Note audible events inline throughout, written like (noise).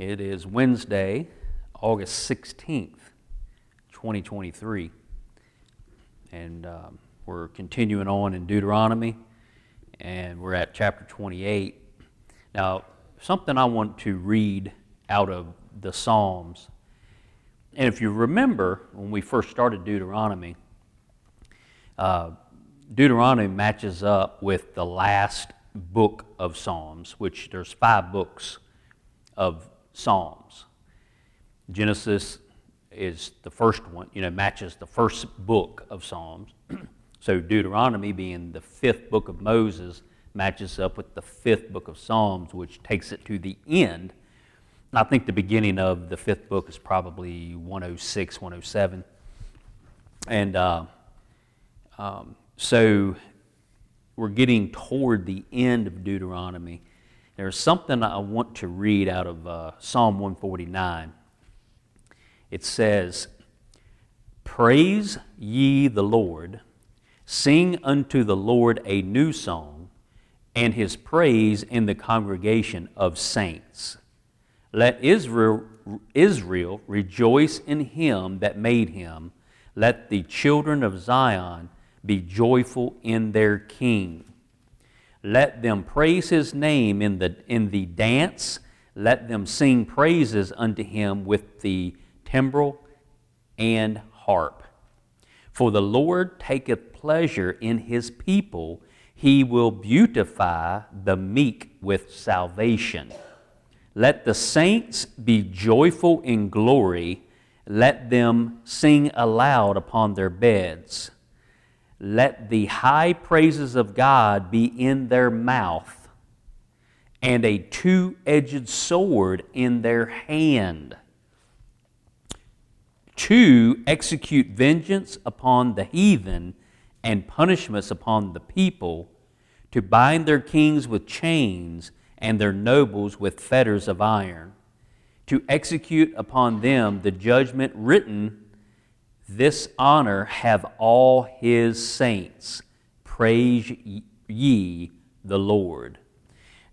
It is Wednesday, August 16th, 2023. And um, we're continuing on in Deuteronomy, and we're at chapter 28. Now, something I want to read out of the Psalms. And if you remember when we first started Deuteronomy, uh, Deuteronomy matches up with the last book of Psalms, which there's five books of Psalms. Genesis is the first one, you know, matches the first book of Psalms. (clears throat) so Deuteronomy, being the fifth book of Moses, matches up with the fifth book of Psalms, which takes it to the end. I think the beginning of the fifth book is probably 106, 107. And uh, um, so we're getting toward the end of Deuteronomy. There's something I want to read out of uh, Psalm 149. It says, Praise ye the Lord, sing unto the Lord a new song, and his praise in the congregation of saints. Let Israel, Israel rejoice in him that made him. Let the children of Zion be joyful in their king. Let them praise his name in the, in the dance. Let them sing praises unto him with the timbrel and harp. For the Lord taketh pleasure in his people. He will beautify the meek with salvation. Let the saints be joyful in glory. Let them sing aloud upon their beds. Let the high praises of God be in their mouth and a two edged sword in their hand to execute vengeance upon the heathen and punishments upon the people, to bind their kings with chains and their nobles with fetters of iron, to execute upon them the judgment written this honor have all his saints. Praise ye the Lord.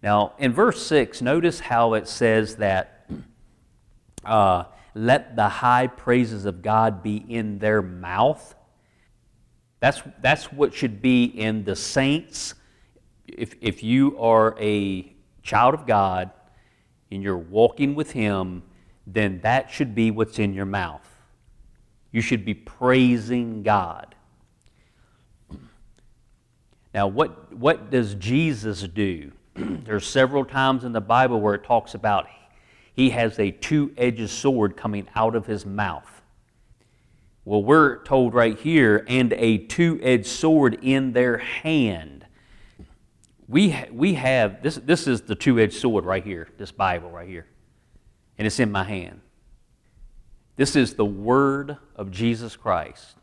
Now, in verse 6, notice how it says that (clears throat) uh, let the high praises of God be in their mouth. That's, that's what should be in the saints. If, if you are a child of God and you're walking with Him, then that should be what's in your mouth. You should be praising God. Now, what, what does Jesus do? (clears throat) There's several times in the Bible where it talks about he has a two edged sword coming out of his mouth. Well, we're told right here, and a two edged sword in their hand. We, we have, this, this is the two edged sword right here, this Bible right here, and it's in my hand. This is the word of Jesus Christ.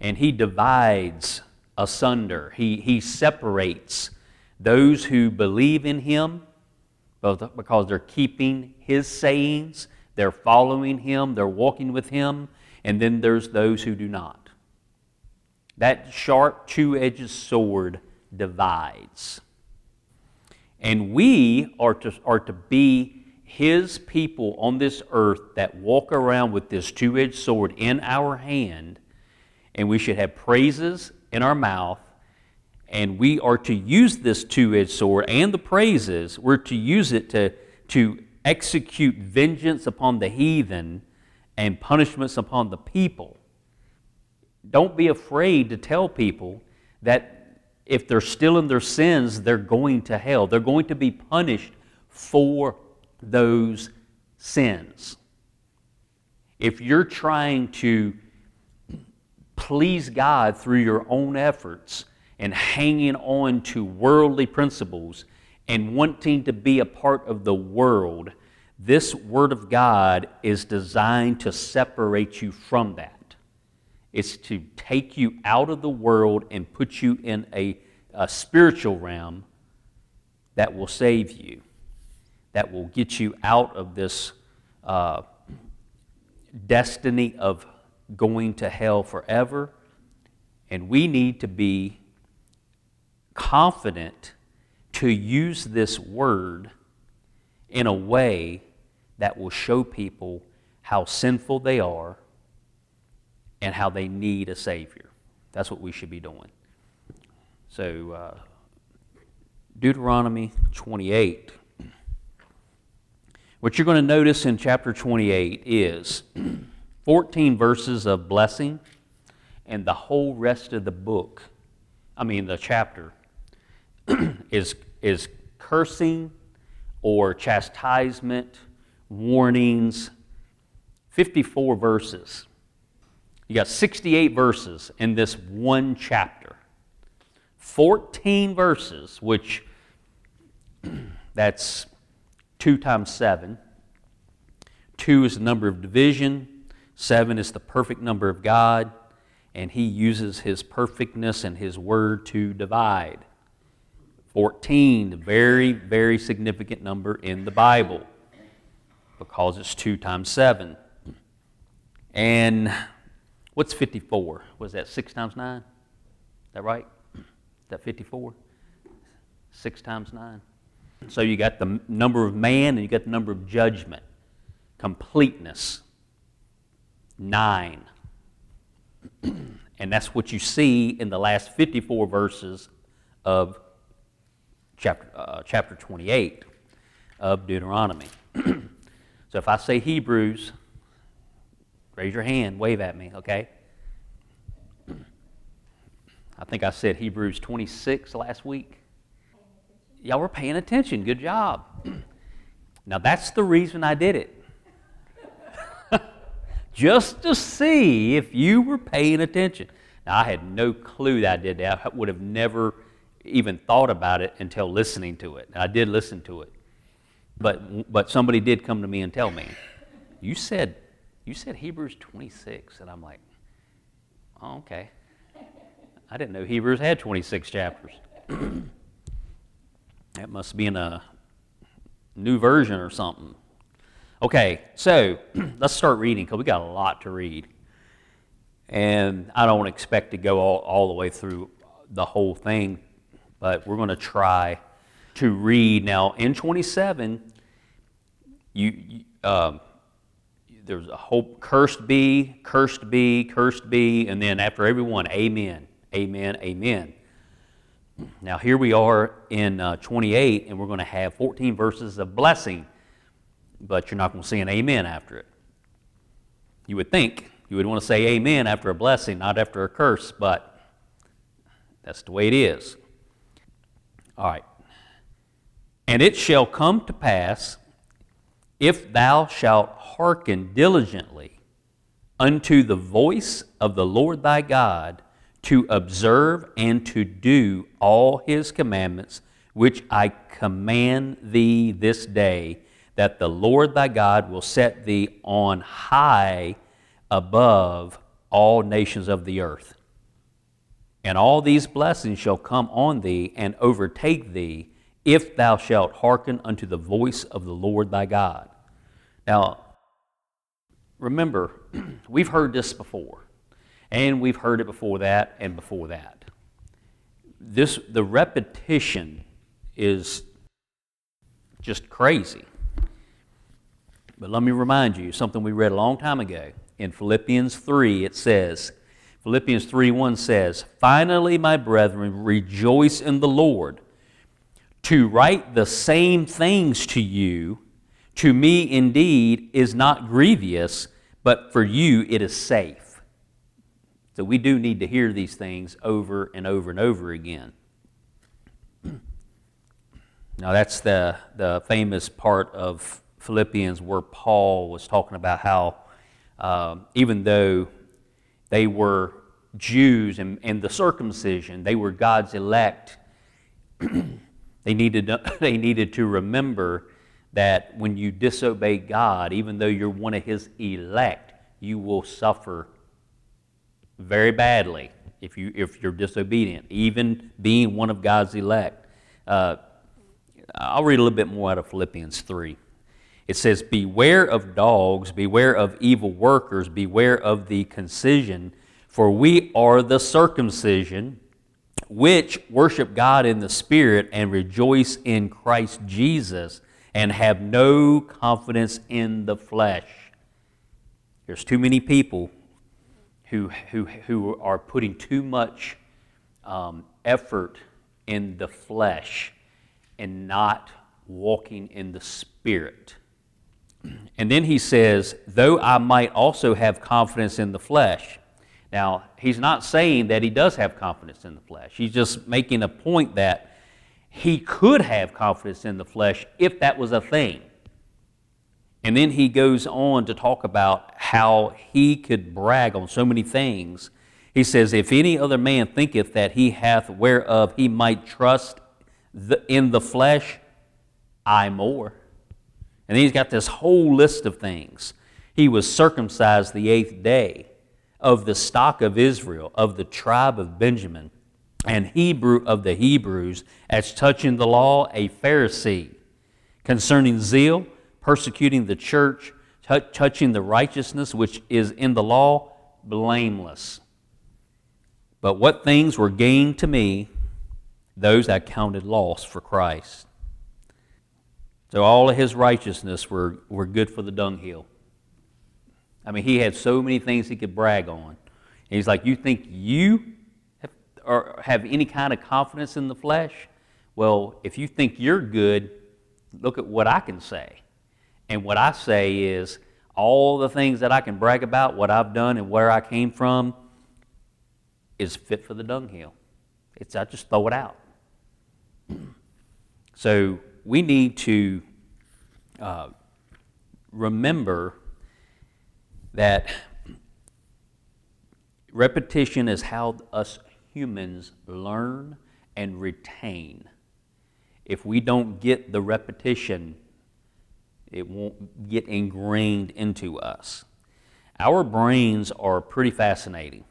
And he divides asunder, he, he separates those who believe in him, because they're keeping his sayings, they're following him, they're walking with him, and then there's those who do not. That sharp, two edged sword divides. And we are to, are to be his people on this earth that walk around with this two edged sword in our hand, and we should have praises in our mouth, and we are to use this two edged sword and the praises, we're to use it to, to execute vengeance upon the heathen and punishments upon the people. Don't be afraid to tell people that if they're still in their sins, they're going to hell. They're going to be punished for those sins. If you're trying to please God through your own efforts and hanging on to worldly principles and wanting to be a part of the world, this Word of God is designed to separate you from that. It's to take you out of the world and put you in a, a spiritual realm that will save you that will get you out of this uh, destiny of going to hell forever. And we need to be confident to use this word in a way that will show people how sinful they are and how they need a Savior. That's what we should be doing. So, uh, Deuteronomy 28. What you're going to notice in chapter 28 is (clears throat) 14 verses of blessing, and the whole rest of the book, I mean, the chapter, (clears throat) is, is cursing or chastisement, warnings, 54 verses. You got 68 verses in this one chapter. 14 verses, which (clears throat) that's 2 times 7. 2 is the number of division, 7 is the perfect number of God, and He uses His perfectness and His word to divide. 14, a very, very significant number in the Bible because it's 2 times 7. And what's 54? Was that 6 times 9? Is that right? Is that 54? 6 times 9? So you got the number of man and you got the number of judgment. Completeness. Nine. (clears throat) and that's what you see in the last 54 verses of chapter, uh, chapter 28 of Deuteronomy. (clears throat) so if I say Hebrews, raise your hand, wave at me, okay? (clears throat) I think I said Hebrews 26 last week y'all were paying attention. Good job. (clears throat) Now, that's the reason I did it. (laughs) Just to see if you were paying attention. Now, I had no clue that I did that. I would have never even thought about it until listening to it. I did listen to it. But, but somebody did come to me and tell me, you said, you said Hebrews 26. And I'm like, oh, okay. I didn't know Hebrews had 26 chapters. (clears throat) That must be in a new version or something. Okay, so (clears throat) let's start reading because we got a lot to read. And I don't expect to go all, all the way through the whole thing, but we're going to try to read. Now, in 27, you, you um, there's a whole cursed be, cursed be, cursed be, and then after every one, amen, amen, amen. Now, here we are in uh, 28, and we're going to have 14 verses of blessing, but you're not going to see an amen after it. You would think you would want to say amen after a blessing, not after a curse, but that's the way it is. All right. And it shall come to pass, if thou shalt hearken diligently unto the voice of the Lord thy God, to observe and to do all his commandments, which I command thee this day, that the Lord thy God will set thee on high above all nations of the earth. And all these blessings shall come on thee and overtake thee, if thou shalt hearken unto the voice of the Lord thy God. Now, remember, (clears throat) we've heard this before. And we've heard it before that and before that. This, the repetition is just crazy. But let me remind you something we read a long time ago. In Philippians 3, it says, Philippians 3 1 says, Finally, my brethren, rejoice in the Lord. To write the same things to you, to me indeed, is not grievous, but for you it is safe. So we do need to hear these things over and over and over again. (clears throat) Now, that's the, the famous part of Philippians where Paul was talking about how, um, even though they were Jews and, and the circumcision, they were God's elect, (clears throat) they, needed, (laughs) they needed to remember that when you disobey God, even though you're one of His elect, you will suffer very badly if, you, if you're disobedient, even being one of God's elect. Uh, I'll read a little bit more out of Philippians 3. It says, Beware of dogs, beware of evil workers, beware of the concision, for we are the circumcision which worship God in the Spirit and rejoice in Christ Jesus and have no confidence in the flesh. There's too many people who, who, who are putting too much um, effort in the flesh and not walking in the spirit. (clears throat) And then he says, though I might also have confidence in the flesh. Now, he's not saying that he does have confidence in the flesh. He's just making a point that he could have confidence in the flesh if that was a thing. And then he goes on to talk about how he could brag on so many things. He says, If any other man thinketh that he hath whereof he might trust in the flesh, I more. And then he's got this whole list of things. He was circumcised the eighth day of the stock of Israel, of the tribe of Benjamin, and Hebrew of the Hebrews, as touching the law, a Pharisee. Concerning zeal, persecuting the church, t- touching the righteousness which is in the law, blameless. But what things were gained to me, those I counted loss for Christ. So all of his righteousness were, were good for the dunghill. I mean, he had so many things he could brag on. And he's like, You think you have, or have any kind of confidence in the flesh? Well, if you think you're good, look at what I can say. And what I say is, all the things that I can brag about, what I've done and where I came from, is fit for the dunghill. It's I just throw it out. So we need to uh, remember that repetition is how us humans learn and retain. If we don't get the repetition, it won't get ingrained into us. Our brains are pretty fascinating.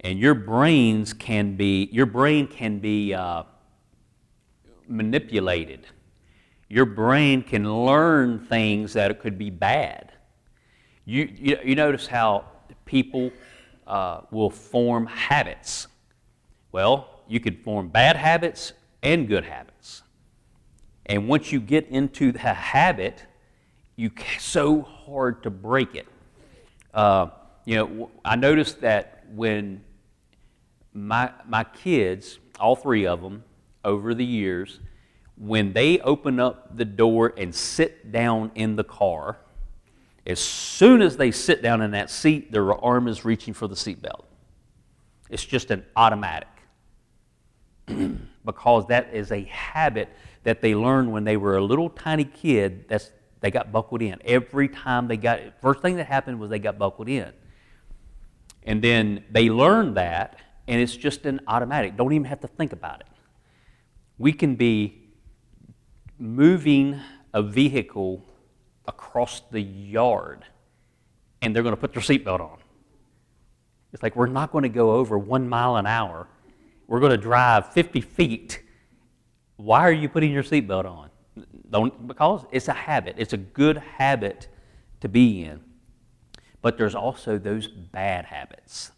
And your brains can be, your brain can be uh, manipulated. Your brain can learn things that could be bad. You, you, you notice how people uh, will form habits. Well, you could form bad habits and good habits. And once you get into the habit, you so hard to break it. Uh, you know, I noticed that when my my kids, all three of them, over the years, when they open up the door and sit down in the car, as soon as they sit down in that seat, their arm is reaching for the seatbelt. It's just an automatic. (clears throat) because that is a habit that they learned when they were a little tiny kid. That's they got buckled in. Every time they got first thing that happened was they got buckled in. And then they learned that, and it's just an automatic. Don't even have to think about it. We can be moving a vehicle across the yard and they're going to put their seatbelt on. It's like we're not going to go over one mile an hour. We're going to drive 50 feet. Why are you putting your seatbelt on? Don't, because it's a habit. It's a good habit to be in. But there's also those bad habits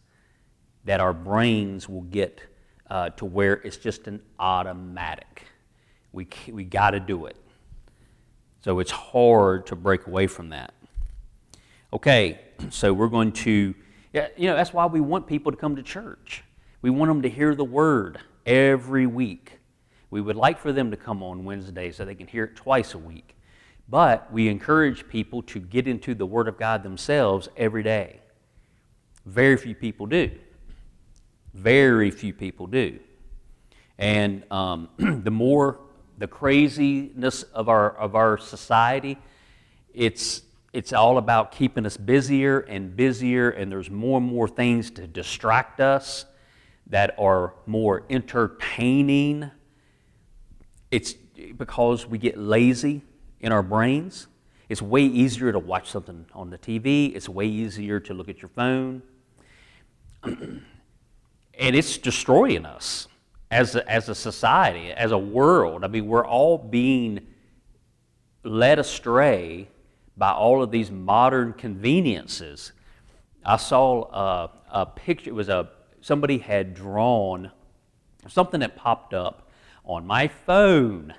that our brains will get uh, to where it's just an automatic. We, we got to do it. So it's hard to break away from that. Okay, (clears throat) so we're going to, you know, that's why we want people to come to church. We want them to hear the word every week. We would like for them to come on Wednesday so they can hear it twice a week. But we encourage people to get into the Word of God themselves every day. Very few people do. Very few people do. And um, (clears throat) the more the craziness of our, of our society, it's, it's all about keeping us busier and busier, and there's more and more things to distract us that are more entertaining. It's because we get lazy in our brains. It's way easier to watch something on the TV, it's way easier to look at your phone. (clears throat) and it's destroying us as a, as a society, as a world. I mean, we're all being led astray by all of these modern conveniences. I saw a, a picture, it was a, somebody had drawn something that popped up on my phone.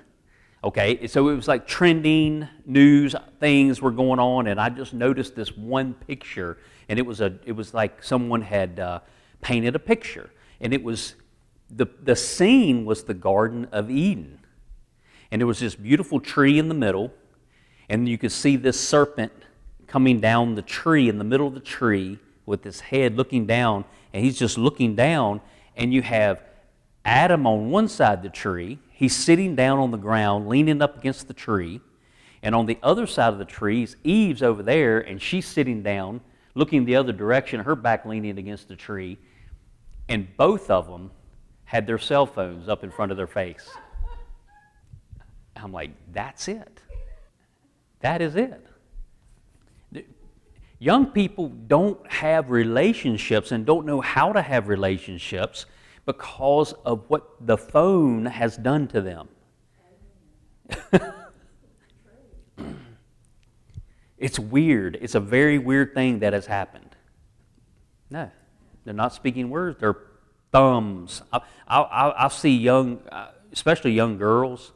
Okay, so it was like trending news things were going on, and I just noticed this one picture, and it was a it was like someone had uh, painted a picture, and it was the the scene was the Garden of Eden, and there was this beautiful tree in the middle, and you could see this serpent coming down the tree in the middle of the tree with his head looking down, and he's just looking down, and you have Adam on one side of the tree He's sitting down on the ground, leaning up against the tree. And on the other side of the trees, Eve's over there, and she's sitting down, looking the other direction, her back leaning against the tree. And both of them had their cell phones up in front of their face. I'm like, that's it. That is it. Young people don't have relationships and don't know how to have relationships because of what the phone has done to them. (laughs) it's weird. It's a very weird thing that has happened. No, they're not speaking words, they're thumbs. I, I, I see young, uh, especially young girls,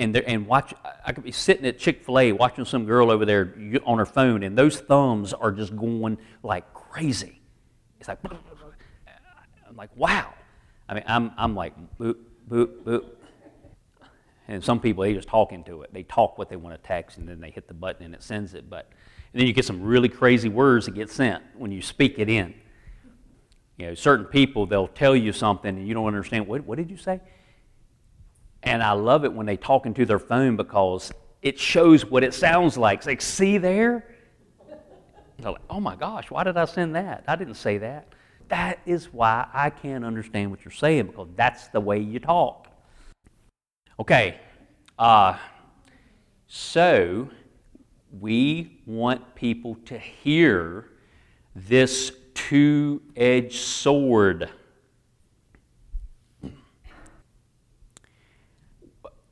and, and watch. I could be sitting at Chick fil A watching some girl over there on her phone, and those thumbs are just going like crazy. It's like, like, wow. I mean, I'm, I'm like, boop, boop, boop. And some people, they just talk into it. They talk what they want to text, and then they hit the button and it sends it. But and then you get some really crazy words that get sent when you speak it in. You know, certain people, they'll tell you something and you don't understand. What, what did you say? And I love it when they talk into their phone because it shows what it sounds like. It's like, see there? They're like, oh my gosh, why did I send that? I didn't say that. That is why I can't understand what you're saying because that's the way you talk. Okay, uh, so we want people to hear this two edged sword.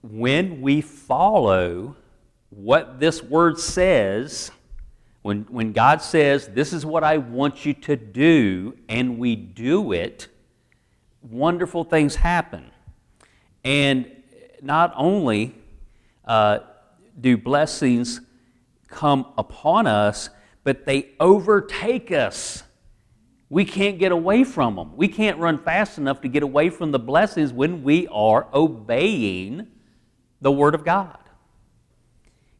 When we follow what this word says, when, when God says, This is what I want you to do, and we do it, wonderful things happen. And not only uh, do blessings come upon us, but they overtake us. We can't get away from them. We can't run fast enough to get away from the blessings when we are obeying the Word of God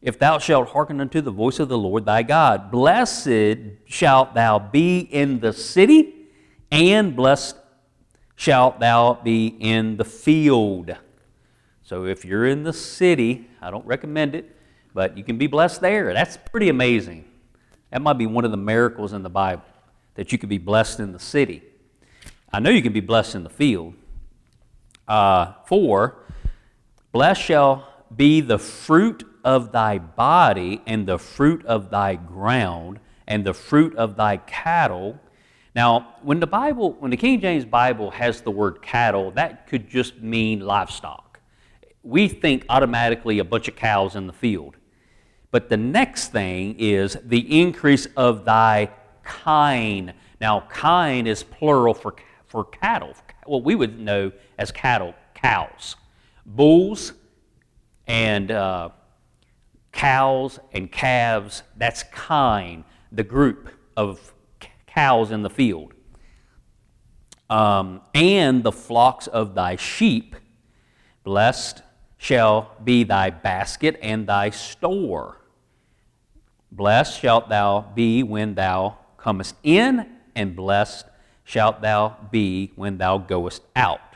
if thou shalt hearken unto the voice of the Lord thy God. Blessed shalt thou be in the city, and blessed shalt thou be in the field. So if you're in the city, I don't recommend it, but you can be blessed there. That's pretty amazing. That might be one of the miracles in the Bible, that you can be blessed in the city. I know you can be blessed in the field. Uh, for, blessed shall be the fruit of thy body, and the fruit of thy ground, and the fruit of thy cattle. Now, when the Bible, when the King James Bible has the word cattle, that could just mean livestock. We think automatically a bunch of cows in the field. But the next thing is the increase of thy kine. Now, kine is plural for, for cattle, what we would know as cattle, cows. Bulls and uh, cows and calves, that's kine, the group of cows in the field. Um, and the flocks of thy sheep, blessed shall be thy basket and thy store. Blessed shalt thou be when thou comest in, and blessed shalt thou be when thou goest out.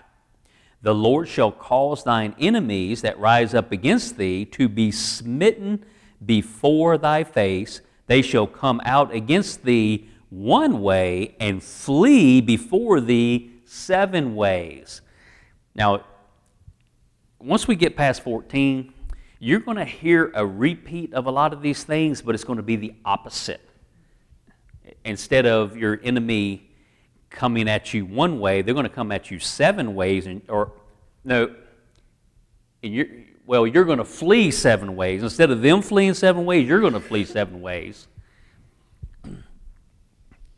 The Lord shall cause thine enemies that rise up against thee to be smitten before thy face. They shall come out against thee one way and flee before thee seven ways. Now, once we get past 14, you're going to hear a repeat of a lot of these things, but it's going to be the opposite. Instead of your enemy coming at you one way, they're going to come at you seven ways, and, or no, and you're, well, you're going to flee seven ways. Instead of them fleeing seven ways, you're going to flee seven ways.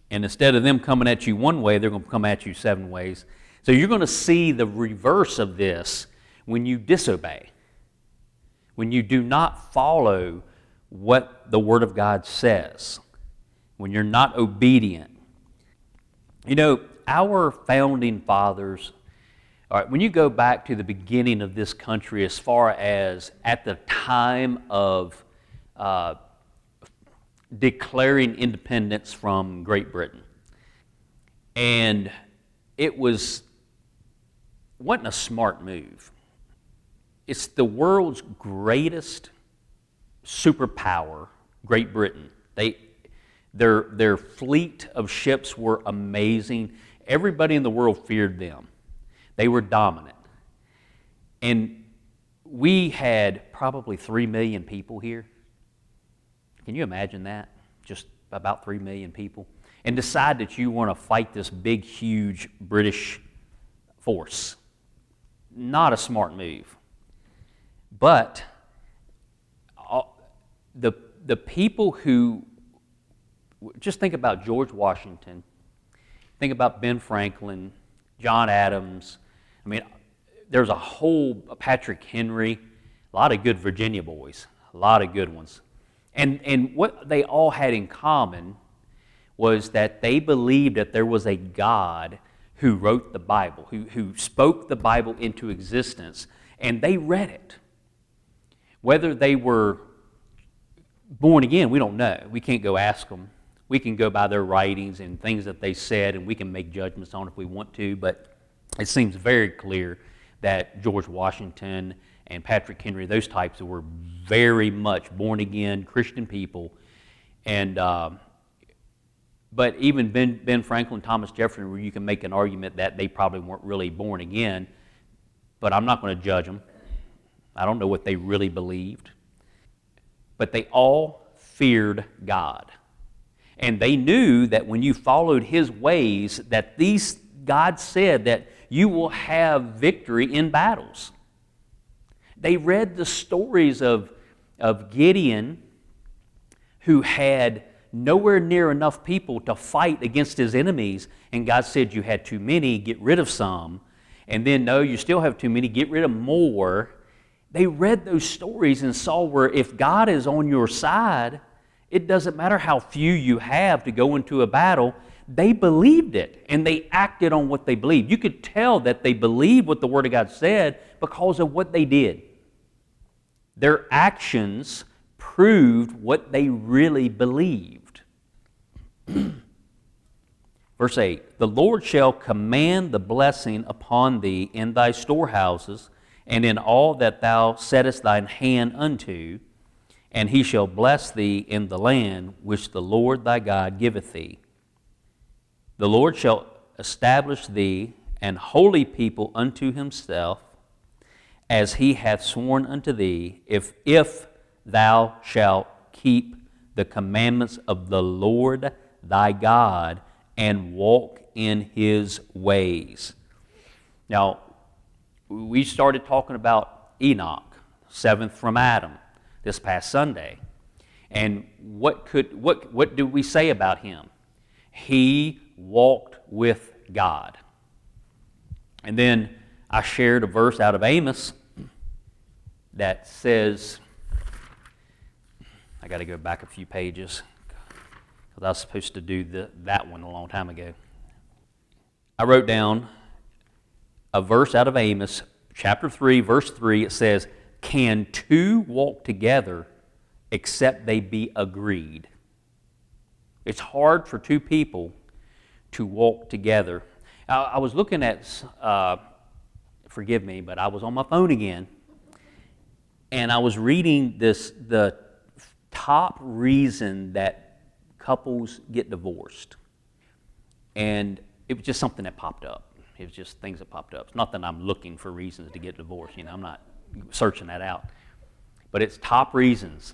And instead of them coming at you one way, they're going to come at you seven ways. So you're going to see the reverse of this when you disobey. when you do not follow what the Word of God says, when you're not obedient. You know, our founding fathers, all right, when you go back to the beginning of this country, as far as at the time of uh, declaring independence from Great Britain, and it was wasn't a smart move. It's the world's greatest superpower, Great Britain. They, their, their fleet of ships were amazing. Everybody in the world feared them. They were dominant. And we had probably 3 million people here. Can you imagine that? Just about 3 million people. And decide that you want to fight this big, huge British force. Not a smart move. But uh, the, the people who, just think about George Washington, think about Ben Franklin, John Adams. I mean, there's a whole Patrick Henry, a lot of good Virginia boys, a lot of good ones. And, and what they all had in common was that they believed that there was a God who wrote the Bible, who, who spoke the Bible into existence, and they read it. Whether they were born again, we don't know. We can't go ask them. We can go by their writings and things that they said, and we can make judgments on if we want to, but it seems very clear that George Washington and Patrick Henry, those types, were very much born again Christian people. And, uh, but even ben, ben Franklin, Thomas Jefferson, where you can make an argument that they probably weren't really born again, but I'm not going to judge them. I don't know what they really believed. But they all feared God. And they knew that when you followed his ways, that these God said that you will have victory in battles. They read the stories of, of Gideon, who had nowhere near enough people to fight against his enemies, and God said, You had too many, get rid of some. And then, no, you still have too many, get rid of more. They read those stories and saw where if God is on your side, it doesn't matter how few you have to go into a battle. They believed it and they acted on what they believed. You could tell that they believed what the Word of God said because of what they did. Their actions proved what they really believed. (clears throat) Verse 8 The Lord shall command the blessing upon thee in thy storehouses and in all that thou settest thine hand unto, and he shall bless thee in the land which the Lord thy God giveth thee. The Lord shall establish thee an holy people unto himself, as he hath sworn unto thee, if, if thou shalt keep the commandments of the Lord thy God and walk in his ways. Now, we started talking about Enoch, seventh from Adam, this past Sunday. And what, could, what, what do we say about him? He walked with God. And then I shared a verse out of Amos that says, I got to go back a few pages because I was supposed to do the, that one a long time ago. I wrote down a verse out of Amos, chapter 3, verse 3. It says, Can two walk together except they be agreed? It's hard for two people to walk together. I, was looking at, uh, forgive me, but I was on my phone again, and I was reading this the top reason that couples get divorced, and it was just something that popped up. It was just things that popped up. It's not that I'm looking for reasons to get divorced. You know, I'm not searching that out. But it's top reasons.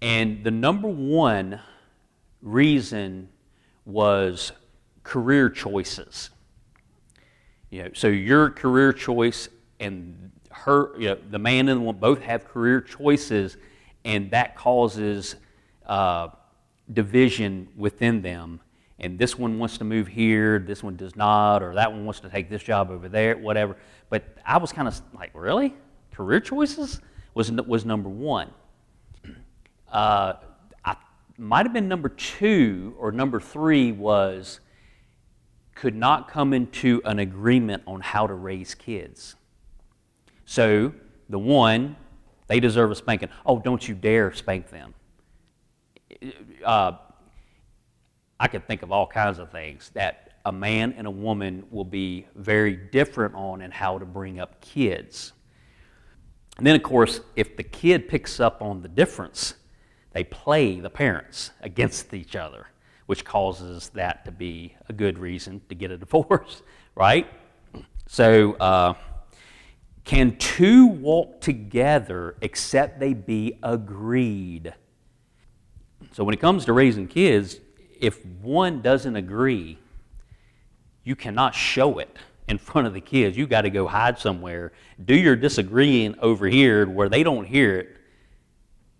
And the number one reason was career choices. You know, so your career choice and her, you know, the man and the woman both have career choices, and that causes uh, division within them and this one wants to move here, this one does not, or that one wants to take this job over there, whatever. But I was kind of like, really? Career choices? was, was number one. Uh, I might have been number two or number three was could not come into an agreement on how to raise kids. So the one, they deserve a spanking. Oh, don't you dare spank them. Uh, I could think of all kinds of things that a man and a woman will be very different on in how to bring up kids. And then, of course, if the kid picks up on the difference, they play the parents against each other, which causes that to be a good reason to get a (laughs) divorce, right? So, uh, can two walk together except they be agreed? So, when it comes to raising kids, if one doesn't agree, you cannot show it in front of the kids. You got to go hide somewhere. Do your disagreeing over here where they don't hear it,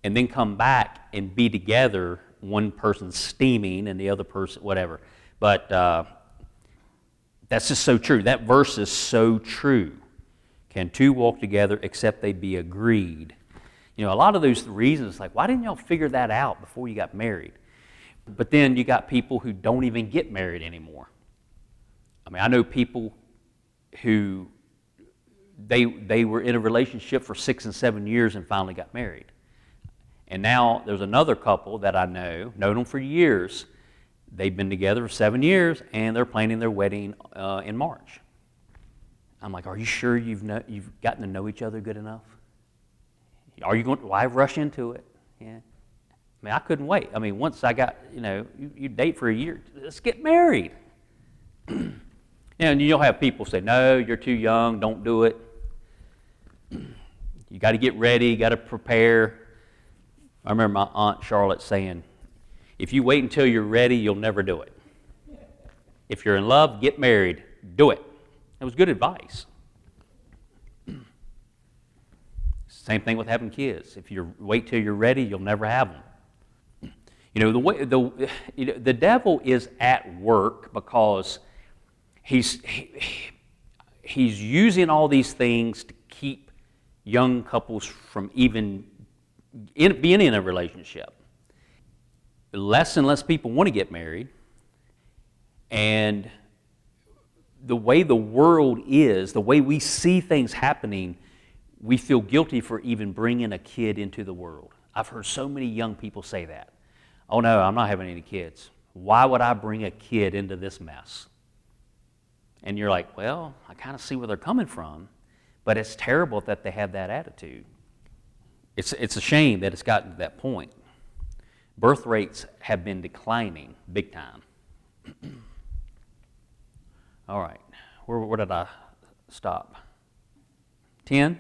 and then come back and be together. One person steaming and the other person, whatever. But uh, that's just so true. That verse is so true. Can two walk together except they be agreed? You know, a lot of those reasons, like, why didn't y'all figure that out before you got married? But then you got people who don't even get married anymore. I mean, I know people who they, they were in a relationship for six and seven years and finally got married. And now there's another couple that I know, known them for years. They've been together for seven years and they're planning their wedding uh, in March. I'm like, are you sure you've, know, you've gotten to know each other good enough? Are you going? To, why rush into it? Yeah. I mean, I couldn't wait. I mean, once I got, you know, you, you date for a year, let's get married. (clears throat) And you'll have people say, no, you're too young, don't do it. You got to get ready, you got to prepare. I remember my Aunt Charlotte saying, if you wait until you're ready, you'll never do it. If you're in love, get married, do it. That was good advice. Same thing with having kids. If you wait till you're ready, you'll never have them. You know, the, way, the, you know, the devil is at work because he's, he, he's using all these things to keep young couples from even in, being in a relationship. Less and less people want to get married. And the way the world is, the way we see things happening, we feel guilty for even bringing a kid into the world. I've heard so many young people say that. Oh no, I'm not having any kids. Why would I bring a kid into this mess? And you're like, well, I kind of see where they're coming from, but it's terrible that they have that attitude. It's, it's a shame that it's gotten to that point. Birth rates have been declining big time. (clears throat) All right, where, where did I stop? 10?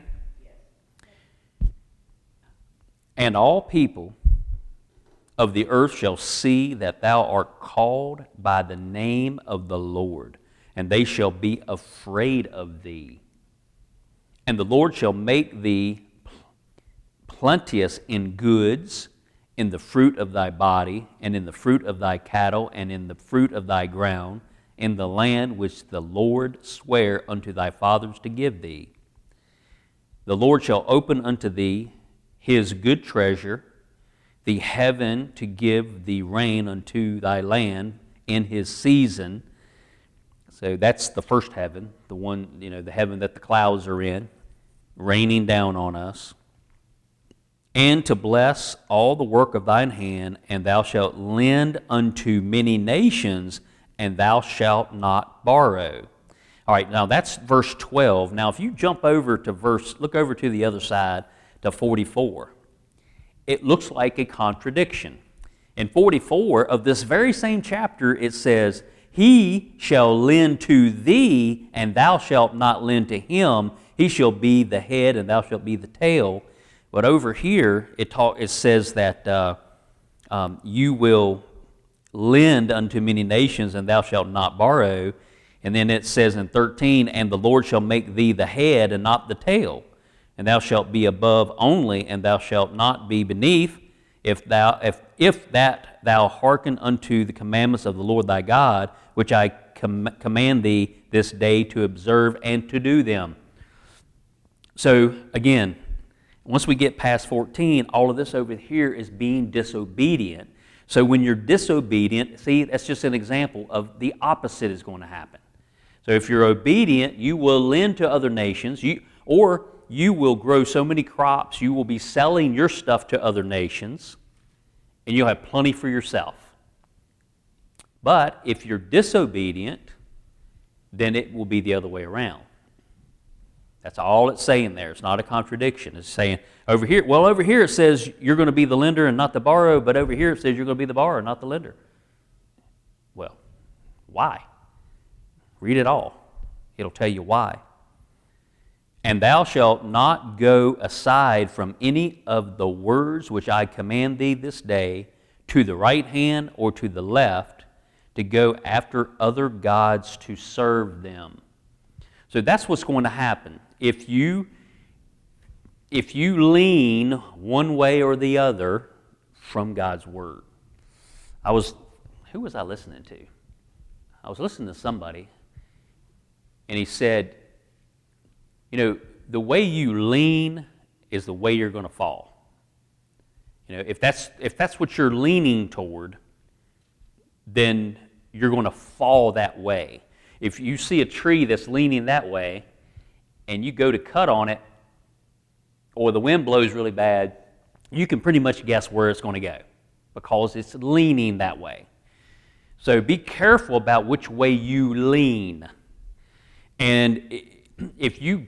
And all people of the earth shall see that thou art called by the name of the Lord and they shall be afraid of thee. And the Lord shall make thee plenteous in goods, in the fruit of thy body, and in the fruit of thy cattle, and in the fruit of thy ground, in the land which the Lord sware unto thy fathers to give thee. The Lord shall open unto thee his good treasure, the heaven to give thee rain unto thy land in his season so that's the first heaven, the one, you know, the heaven that the clouds are in, raining down on us. And to bless all the work of thine hand, and thou shalt lend unto many nations, and thou shalt not borrow. All right, now that's verse 12. Now, if you jump over to verse, look over to the other side to 44, it looks like a contradiction. In 44 of this very same chapter, it says, he shall lend to thee, and thou shalt not lend to him. He shall be the head, and thou shalt be the tail. But over here, it, talk, it says that uh, um, you will lend unto many nations, and thou shalt not borrow. And then it says in 13, and the Lord shall make thee the head and not the tail. And thou shalt be above only, and thou shalt not be beneath. If, thou, if, if that thou hearken unto the commandments of the Lord thy God, which I com- command thee this day to observe and to do them. So, again, once we get past 14, all of this over here is being disobedient. So when you're disobedient, see, that's just an example of the opposite is going to happen. So if you're obedient, you will lend to other nations, you, or you will grow so many crops, you will be selling your stuff to other nations, and you'll have plenty for yourself. But if you're disobedient, then it will be the other way around. That's all it's saying there. It's not a contradiction. It's saying over here, well, over here it says you're going to be the lender and not the borrower, but over here it says you're going to be the borrower, not the lender. Well, why? Read it all. It'll tell you why. And thou shalt not go aside from any of the words which I command thee this day to the right hand or to the left to go after other gods to serve them. So that's what's going to happen if you if you lean one way or the other from God's word. I was who was I listening to? I was listening to somebody and he said, you know, the way you lean is the way you're going to fall. You know, if that's if that's what you're leaning toward, then you're going to fall that way. If you see a tree that's leaning that way, and you go to cut on it, or the wind blows really bad, you can pretty much guess where it's going to go because it's leaning that way. So be careful about which way you lean. And if you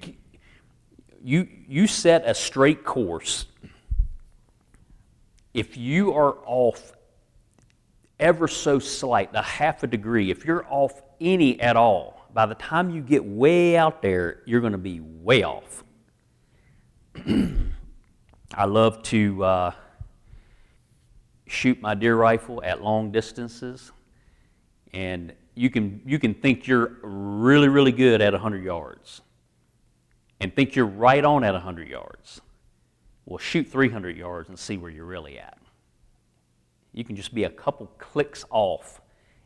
you you set a straight course, if you are off ever so slight, a half a degree, if you're off any at all, by the time you get way out there, you're going to be way off. (clears throat) I love to uh, shoot my deer rifle at long distances, and you can, you can think you're really, really good at 100 yards and think you're right on at 100 yards. Well, shoot 300 yards and see where you're really at. You can just be a couple clicks off,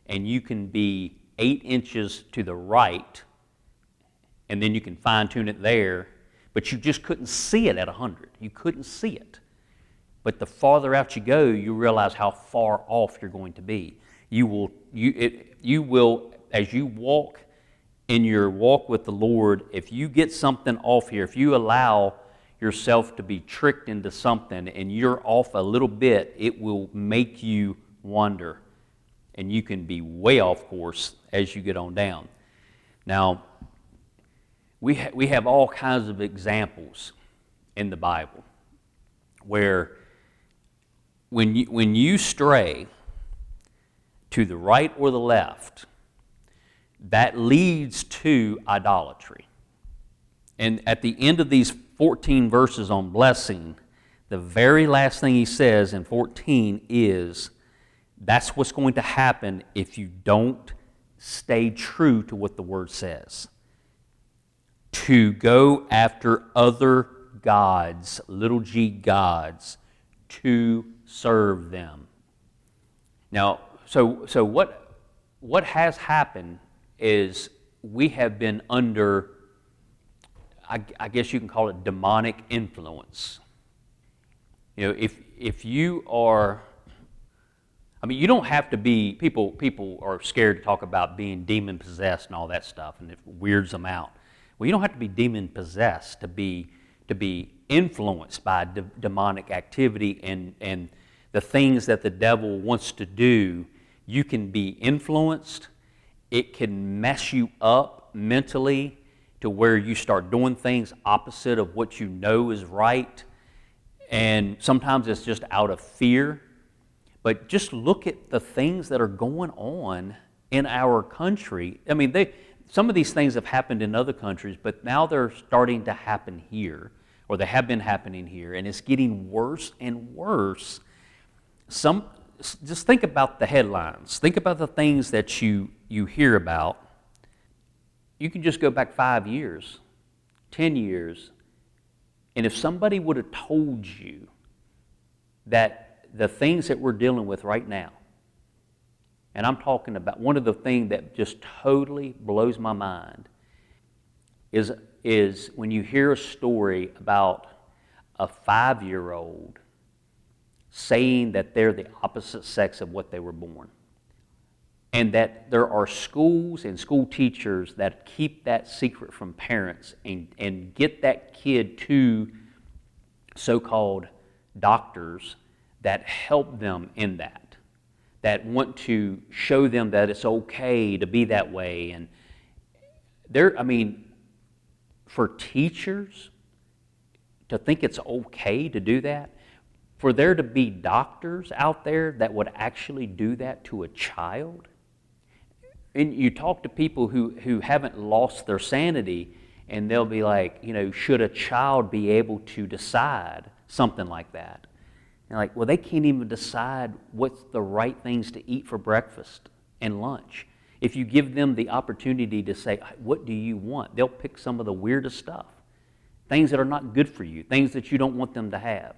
and you can be eight inches to the right, and then you can fine tune it there, but you just couldn't see it at 100. You couldn't see it. But the farther out you go, you realize how far off you're going to be. You will, you, it, you will as you walk in your walk with the Lord, if you get something off here, if you allow yourself to be tricked into something and you're off a little bit, it will make you wonder and you can be way off course as you get on down. Now, we, ha- we have all kinds of examples in the Bible where when you, when you stray to the right or the left, that leads to idolatry. And at the end of these 14 verses on blessing, the very last thing he says in 14 is that's what's going to happen if you don't stay true to what the Word says. To go after other gods, little g gods, to serve them. Now, so, so what, what has happened is we have been under, I, I guess you can call it demonic influence. You know, if, if you are I mean, you don't have to be, people, people are scared to talk about being demon possessed and all that stuff, and it weirds them out. Well, you don't have to be demon possessed to be, to be influenced by de- demonic activity and, and the things that the devil wants to do. You can be influenced, it can mess you up mentally to where you start doing things opposite of what you know is right. And sometimes it's just out of fear but just look at the things that are going on in our country. I mean, they, some of these things have happened in other countries, but now they're starting to happen here, or they have been happening here, and it's getting worse and worse. Some, just think about the headlines. Think about the things that you, you hear about. You can just go back five years, 10 years, and if somebody would have told you that the things that we're dealing with right now, and I'm talking about one of the things that just totally blows my mind is, is when you hear a story about a five year old saying that they're the opposite sex of what they were born. And that there are schools and school teachers that keep that secret from parents and, and get that kid to so called doctors that help them in that, that want to show them that it's okay to be that way. And there, I mean, for teachers to think it's okay to do that, for there to be doctors out there that would actually do that to a child. And you talk to people who, who haven't lost their sanity, and they'll be like, you know, should a child be able to decide something like that? And like, well, they can't even decide what's the right things to eat for breakfast and lunch. If you give them the opportunity to say, what do you want? They'll pick some of the weirdest stuff. Things that are not good for you, things that you don't want them to have.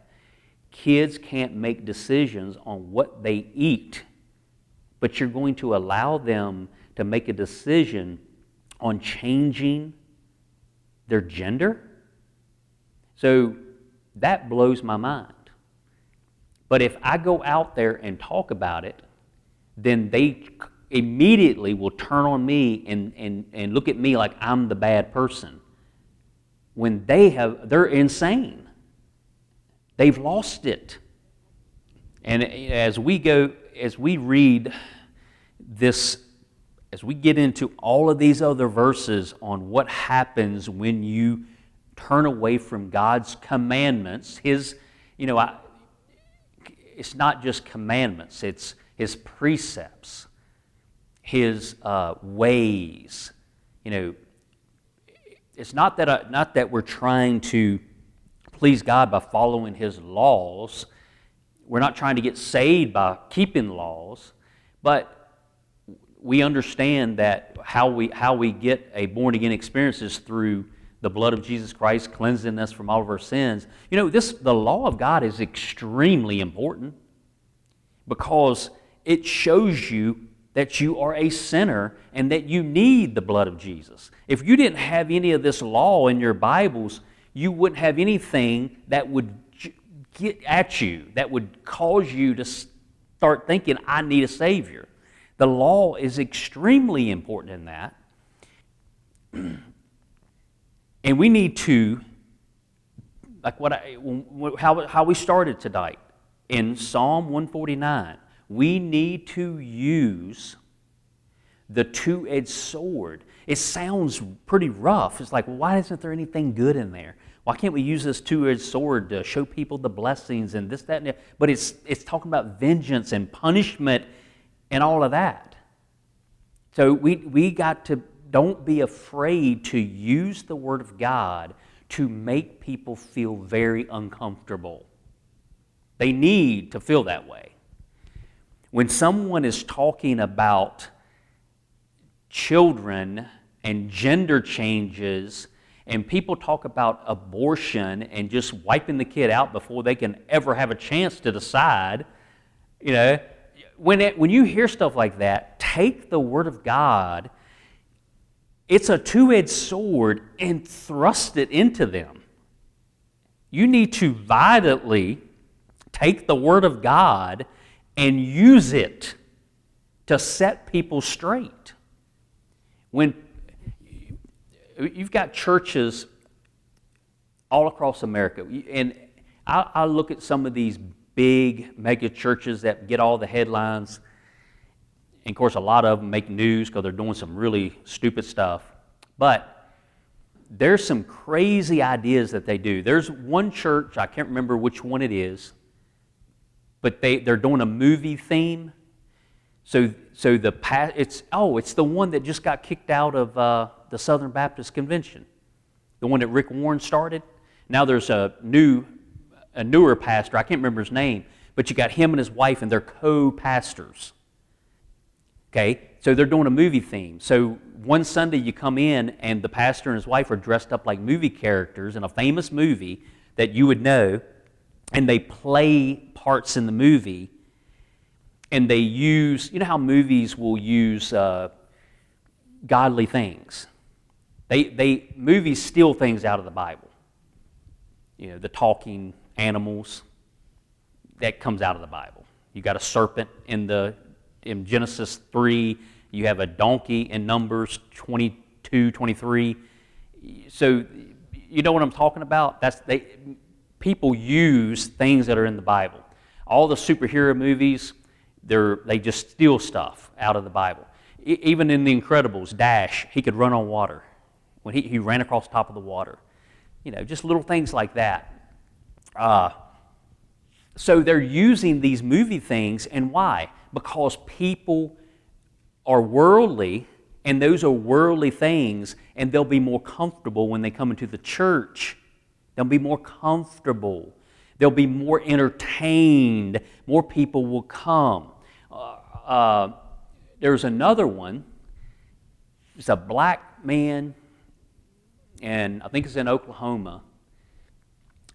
Kids can't make decisions on what they eat, but you're going to allow them to make a decision on changing their gender? So that blows my mind. But if I go out there and talk about it, then they immediately will turn on me and, and, and look at me like I'm the bad person. When they have, they're insane. They've lost it. And as we go, as we read this, as we get into all of these other verses on what happens when you turn away from God's commandments, His, you know, I, it's not just commandments, it's his precepts, his uh, ways. You know, it's not that, I, uh, not that we're trying to please God by following his laws. We're not trying to get saved by keeping laws, but we understand that how we, how we get a born again experience is through the blood of Jesus Christ cleansing us from all of our sins. You know, this the law of God is extremely important because it shows you that you are a sinner and that you need the blood of Jesus. If you didn't have any of this law in your Bibles, you wouldn't have anything that would get at you, that would cause you to start thinking, I need a Savior. The law is extremely important in that. (clears throat) And we need to, like what I, how, how we started tonight in Psalm 149, we need to use the two edged sword. It sounds pretty rough. It's like, why isn't there anything good in there? Why can't we use this two edged sword to show people the blessings and this, that, and that? But it's, it's talking about vengeance and punishment and all of that. So we, we got to don't be afraid to use the Word of God to make people feel very uncomfortable. They need to feel that way. When someone is talking about children and gender changes, and people talk about abortion and just wiping the kid out before they can ever have a chance to decide, you know, when, it, when you hear stuff like that, take the Word of God it's a two edged sword and thrust it into them. You need to violently take the Word of God and use it to set people straight. When you've got churches all across America, and I, I look at some of these big mega churches that get all the headlines and of course, a lot of them make news because they're doing some really stupid stuff. But there's some crazy ideas that they do. There's one church, I can't remember which one it is, but they, they're doing a movie theme. So, so the past, it's oh, it's the one that just got kicked out of uh, the Southern Baptist Convention, the one that Rick Warren started. Now there's a new, a newer pastor. I can't remember his name, but you got him and his wife, and they're co-pastors. Okay, so they're doing a movie theme. So one Sunday you come in and the pastor and his wife are dressed up like movie characters in a famous movie that you would know, and they play parts in the movie. And they use, you know how movies will use uh, godly things. They, they movies steal things out of the Bible. you know, the talking animals, that comes out of the Bible. You got a serpent in the in Genesis 3, you have a donkey in Numbers 22, 23. So you know what I'm talking about? That's they people use things that are in the Bible. All the superhero movies, they're, they just steal stuff out of the Bible. Even in The Incredibles, Dash, he could run on water. When he, he ran across top of the water. You know, just little things like that. Uh, so they're using these movie things, and why? Because people are worldly, and those are worldly things, and they'll be more comfortable when they come into the church. They'll be more comfortable. They'll be more entertained. More people will come. Uh, uh, there's another one. It's a black man, and I think it's in Oklahoma.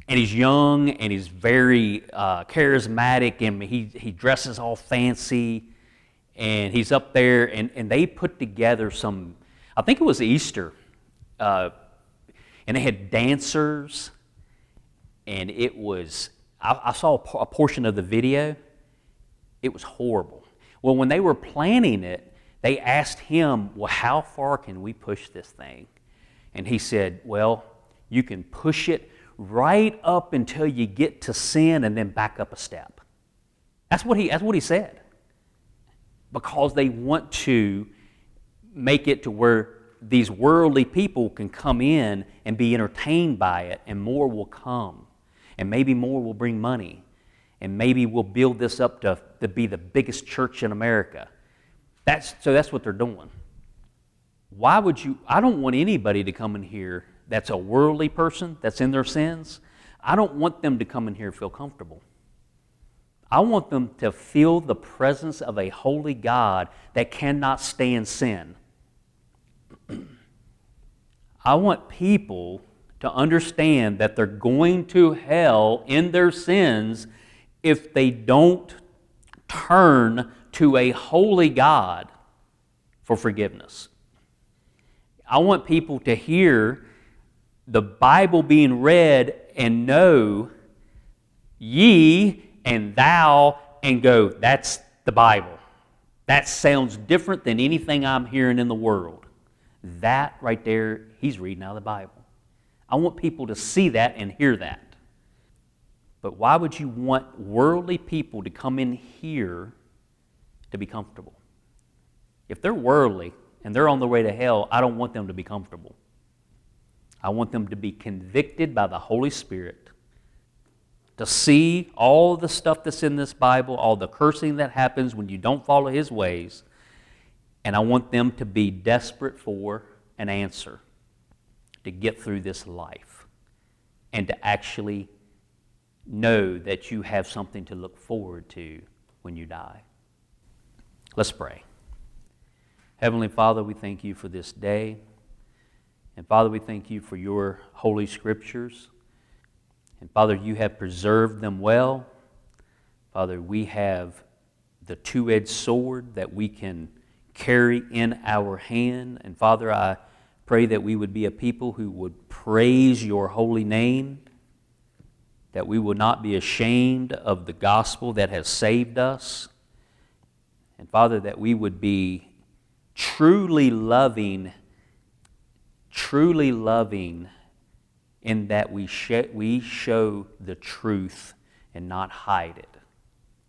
And he's young and he's very uh, charismatic and he, he dresses all fancy. And he's up there and, and they put together some i think it was easter uh, and they had dancers. And it was i, I saw a, a portion of the video. It was horrible. Well when they were planning it they asked him well how far can we push this thing and he said well you can push it right up until you get to sin and then back up a step. That's what he, that's what he said. Because they want to make it to where these worldly people can come in and be entertained by it, and more will come. And maybe more will bring money. And maybe we'll build this up to, to be the biggest church in America. That's, so that's what they're doing. Why would you? I don't want anybody to come in here that's a worldly person, that's in their sins, I don't want them to come in here and feel comfortable. I want them to feel the presence of a holy God that cannot stand sin. (clears throat) I want people to understand that they're going to hell in their sins if they don't turn to a holy God for forgiveness. I want people to hear the Bible being read and know ye and thou and go, that's the Bible. That sounds different than anything I'm hearing in the world. That right there, he's reading out of the Bible. I want people to see that and hear that. But why would you want worldly people to come in here to be comfortable? If they're worldly and they're on their way to hell, I don't want them to be comfortable. I want them to be convicted by the Holy Spirit to see all the stuff that's in this Bible, all the cursing that happens when you don't follow His ways, and I want them to be desperate for an answer to get through this life and to actually know that you have something to look forward to when you die. Let's pray. Heavenly Father, we thank you for this day. And Father, we thank you for your holy scriptures. And Father, you have preserved them well. Father, we have the two edged sword that we can carry in our hand. And Father, I pray that we would be a people who would praise your holy name, that we would not be ashamed of the gospel that has saved us. And Father, that we would be truly loving truly loving in that we, sh- we show the truth and not hide it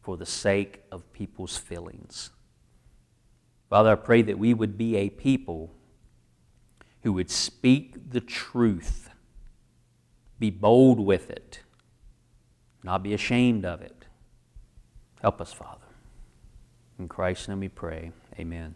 for the sake of people's feelings. Father, I pray that we would be a people who would speak the truth, be bold with it, not be ashamed of it. Help us, Father. In Christ's name we pray. Amen.